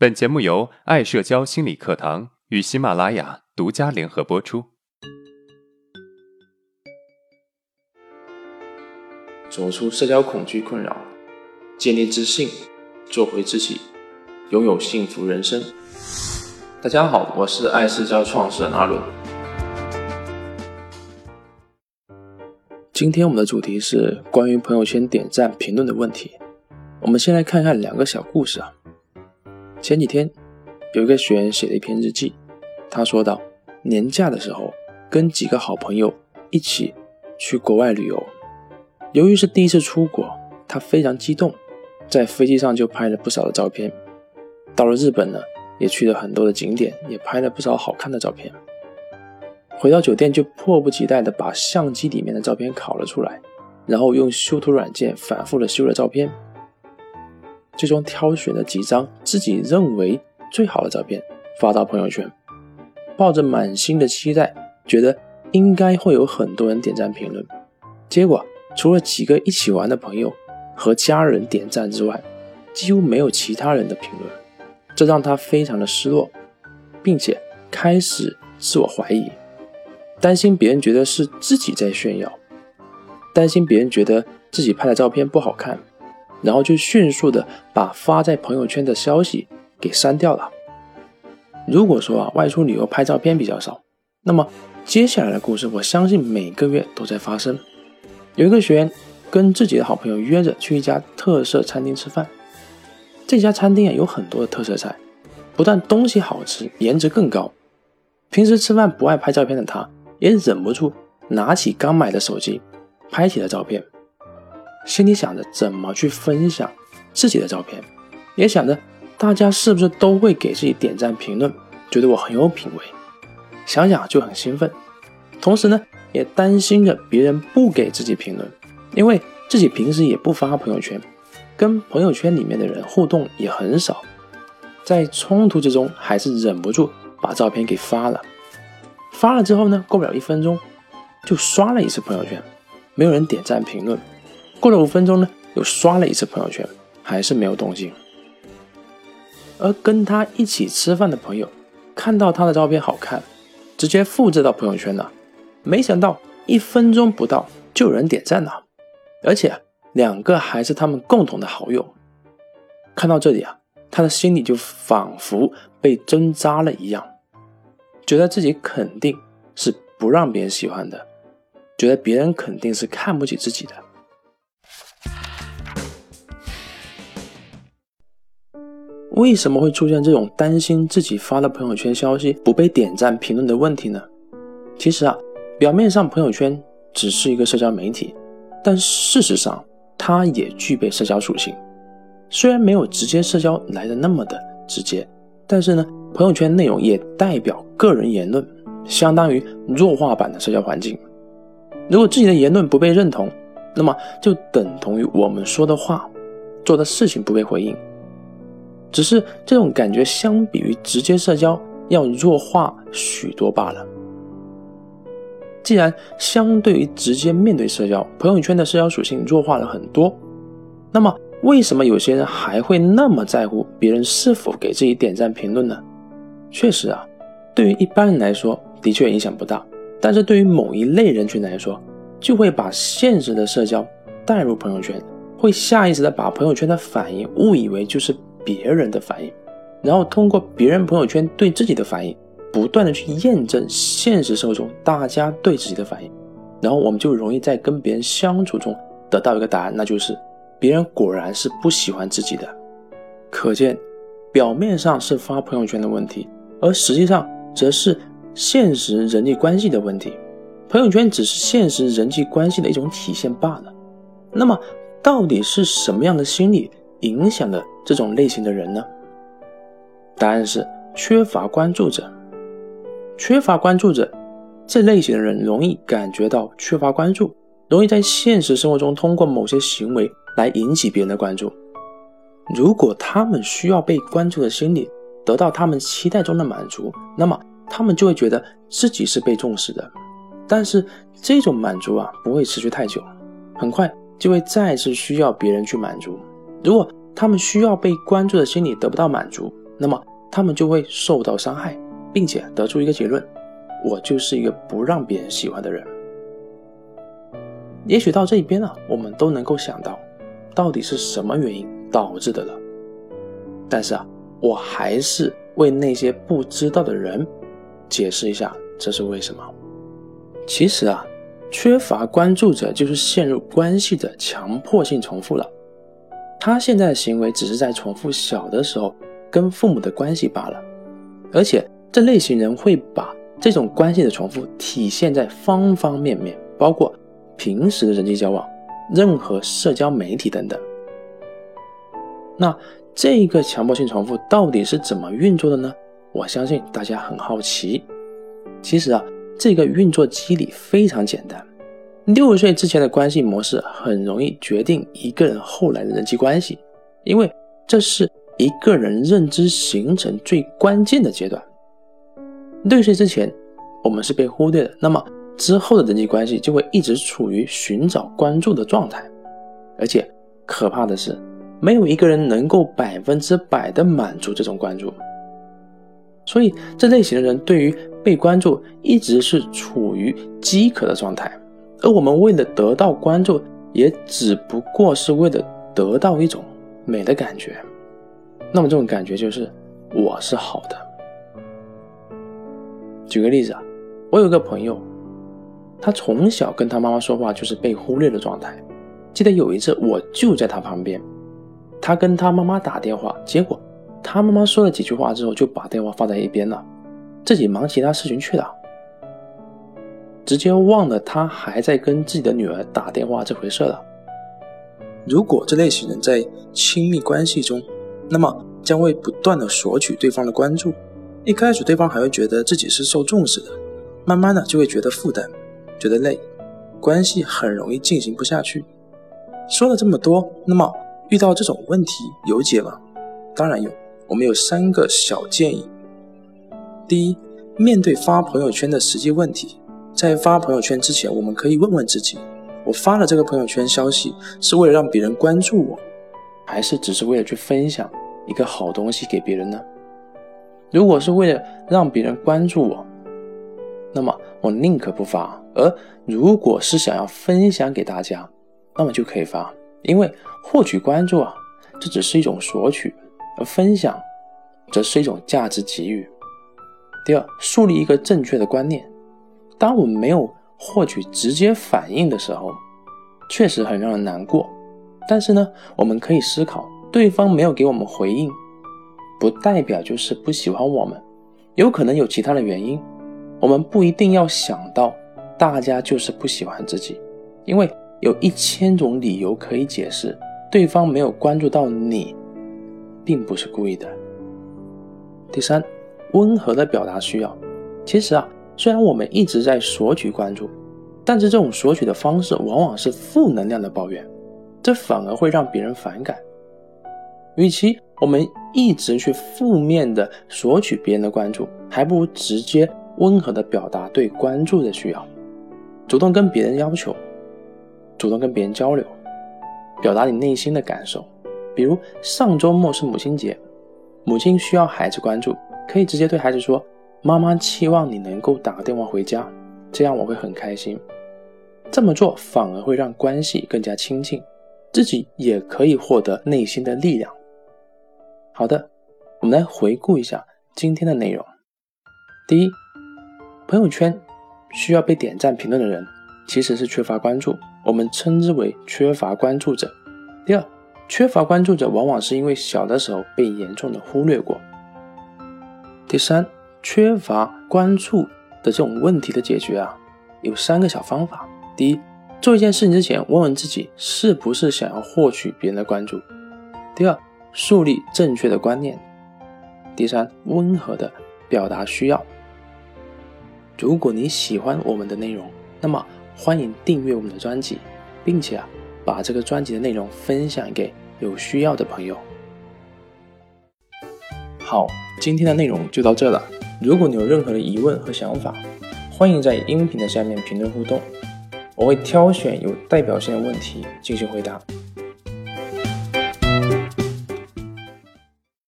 本节目由爱社交心理课堂与喜马拉雅独家联合播出。走出社交恐惧困扰，建立自信，做回自己，拥有幸福人生。大家好，我是爱社交创始人阿伦。今天我们的主题是关于朋友圈点赞评论的问题。我们先来看看两个小故事啊。前几天，有一个学员写了一篇日记，他说道：年假的时候，跟几个好朋友一起去国外旅游。由于是第一次出国，他非常激动，在飞机上就拍了不少的照片。到了日本呢，也去了很多的景点，也拍了不少好看的照片。回到酒店就迫不及待地把相机里面的照片拷了出来，然后用修图软件反复的修了照片。最终挑选了几张自己认为最好的照片发到朋友圈，抱着满心的期待，觉得应该会有很多人点赞评论。结果除了几个一起玩的朋友和家人点赞之外，几乎没有其他人的评论，这让他非常的失落，并且开始自我怀疑，担心别人觉得是自己在炫耀，担心别人觉得自己拍的照片不好看。然后就迅速的把发在朋友圈的消息给删掉了。如果说啊外出旅游拍照片比较少，那么接下来的故事我相信每个月都在发生。有一个学员跟自己的好朋友约着去一家特色餐厅吃饭，这家餐厅啊有很多的特色菜，不但东西好吃，颜值更高。平时吃饭不爱拍照片的他，也忍不住拿起刚买的手机拍起了照片。心里想着怎么去分享自己的照片，也想着大家是不是都会给自己点赞评论，觉得我很有品味，想想就很兴奋。同时呢，也担心着别人不给自己评论，因为自己平时也不发朋友圈，跟朋友圈里面的人互动也很少。在冲突之中，还是忍不住把照片给发了。发了之后呢，过不了一分钟，就刷了一次朋友圈，没有人点赞评论。过了五分钟呢，又刷了一次朋友圈，还是没有动静。而跟他一起吃饭的朋友看到他的照片好看，直接复制到朋友圈了。没想到一分钟不到就有人点赞了，而且两个还是他们共同的好友。看到这里啊，他的心里就仿佛被针扎了一样，觉得自己肯定是不让别人喜欢的，觉得别人肯定是看不起自己的。为什么会出现这种担心自己发的朋友圈消息不被点赞评论的问题呢？其实啊，表面上朋友圈只是一个社交媒体，但事实上它也具备社交属性。虽然没有直接社交来的那么的直接，但是呢，朋友圈内容也代表个人言论，相当于弱化版的社交环境。如果自己的言论不被认同，那么就等同于我们说的话、做的事情不被回应。只是这种感觉相比于直接社交要弱化许多罢了。既然相对于直接面对社交，朋友圈的社交属性弱化了很多，那么为什么有些人还会那么在乎别人是否给自己点赞评论呢？确实啊，对于一般人来说的确影响不大，但是对于某一类人群来说，就会把现实的社交带入朋友圈，会下意识的把朋友圈的反应误以为就是。别人的反应，然后通过别人朋友圈对自己的反应，不断的去验证现实生活中大家对自己的反应，然后我们就容易在跟别人相处中得到一个答案，那就是别人果然是不喜欢自己的。可见，表面上是发朋友圈的问题，而实际上则是现实人际关系的问题。朋友圈只是现实人际关系的一种体现罢了。那么，到底是什么样的心理？影响了这种类型的人呢？答案是缺乏关注者。缺乏关注者，这类型的人容易感觉到缺乏关注，容易在现实生活中通过某些行为来引起别人的关注。如果他们需要被关注的心理得到他们期待中的满足，那么他们就会觉得自己是被重视的。但是这种满足啊，不会持续太久，很快就会再次需要别人去满足。如果他们需要被关注的心理得不到满足，那么他们就会受到伤害，并且得出一个结论：我就是一个不让别人喜欢的人。也许到这一边啊，我们都能够想到，到底是什么原因导致的了。但是啊，我还是为那些不知道的人解释一下，这是为什么。其实啊，缺乏关注者就是陷入关系的强迫性重复了。他现在的行为只是在重复小的时候跟父母的关系罢了，而且这类型人会把这种关系的重复体现在方方面面，包括平时的人际交往、任何社交媒体等等。那这个强迫性重复到底是怎么运作的呢？我相信大家很好奇。其实啊。这个运作机理非常简单，六岁之前的关系模式很容易决定一个人后来的人际关系，因为这是一个人认知形成最关键的阶段。六岁之前，我们是被忽略的，那么之后的人际关系就会一直处于寻找关注的状态，而且可怕的是，没有一个人能够百分之百的满足这种关注。所以，这类型的人对于被关注一直是处于饥渴的状态，而我们为了得到关注，也只不过是为了得到一种美的感觉。那么，这种感觉就是我是好的。举个例子啊，我有个朋友，他从小跟他妈妈说话就是被忽略的状态。记得有一次，我就在他旁边，他跟他妈妈打电话，结果。他妈妈说了几句话之后，就把电话放在一边了，自己忙其他事情去了，直接忘了他还在跟自己的女儿打电话这回事了。如果这类型人在亲密关系中，那么将会不断的索取对方的关注，一开始对方还会觉得自己是受重视的，慢慢的就会觉得负担，觉得累，关系很容易进行不下去。说了这么多，那么遇到这种问题有解吗？当然有。我们有三个小建议。第一，面对发朋友圈的实际问题，在发朋友圈之前，我们可以问问自己：我发了这个朋友圈消息，是为了让别人关注我，还是只是为了去分享一个好东西给别人呢？如果是为了让别人关注我，那么我宁可不发；而如果是想要分享给大家，那么就可以发，因为获取关注啊，这只是一种索取。而分享，则是一种价值给予。第二，树立一个正确的观念。当我们没有获取直接反应的时候，确实很让人难过。但是呢，我们可以思考，对方没有给我们回应，不代表就是不喜欢我们，有可能有其他的原因。我们不一定要想到大家就是不喜欢自己，因为有一千种理由可以解释对方没有关注到你。并不是故意的。第三，温和的表达需要。其实啊，虽然我们一直在索取关注，但是这种索取的方式往往是负能量的抱怨，这反而会让别人反感。与其我们一直去负面的索取别人的关注，还不如直接温和的表达对关注的需要，主动跟别人要求，主动跟别人交流，表达你内心的感受。比如上周末是母亲节，母亲需要孩子关注，可以直接对孩子说：“妈妈期望你能够打个电话回家，这样我会很开心。”这么做反而会让关系更加亲近，自己也可以获得内心的力量。好的，我们来回顾一下今天的内容。第一，朋友圈需要被点赞评论的人其实是缺乏关注，我们称之为缺乏关注者。第二。缺乏关注者往往是因为小的时候被严重的忽略过。第三，缺乏关注的这种问题的解决啊，有三个小方法。第一，做一件事情之前，问问自己是不是想要获取别人的关注。第二，树立正确的观念。第三，温和的表达需要。如果你喜欢我们的内容，那么欢迎订阅我们的专辑，并且啊。把这个专辑的内容分享给有需要的朋友。好，今天的内容就到这了。如果你有任何的疑问和想法，欢迎在音频的下面评论互动，我会挑选有代表性的问题进行回答。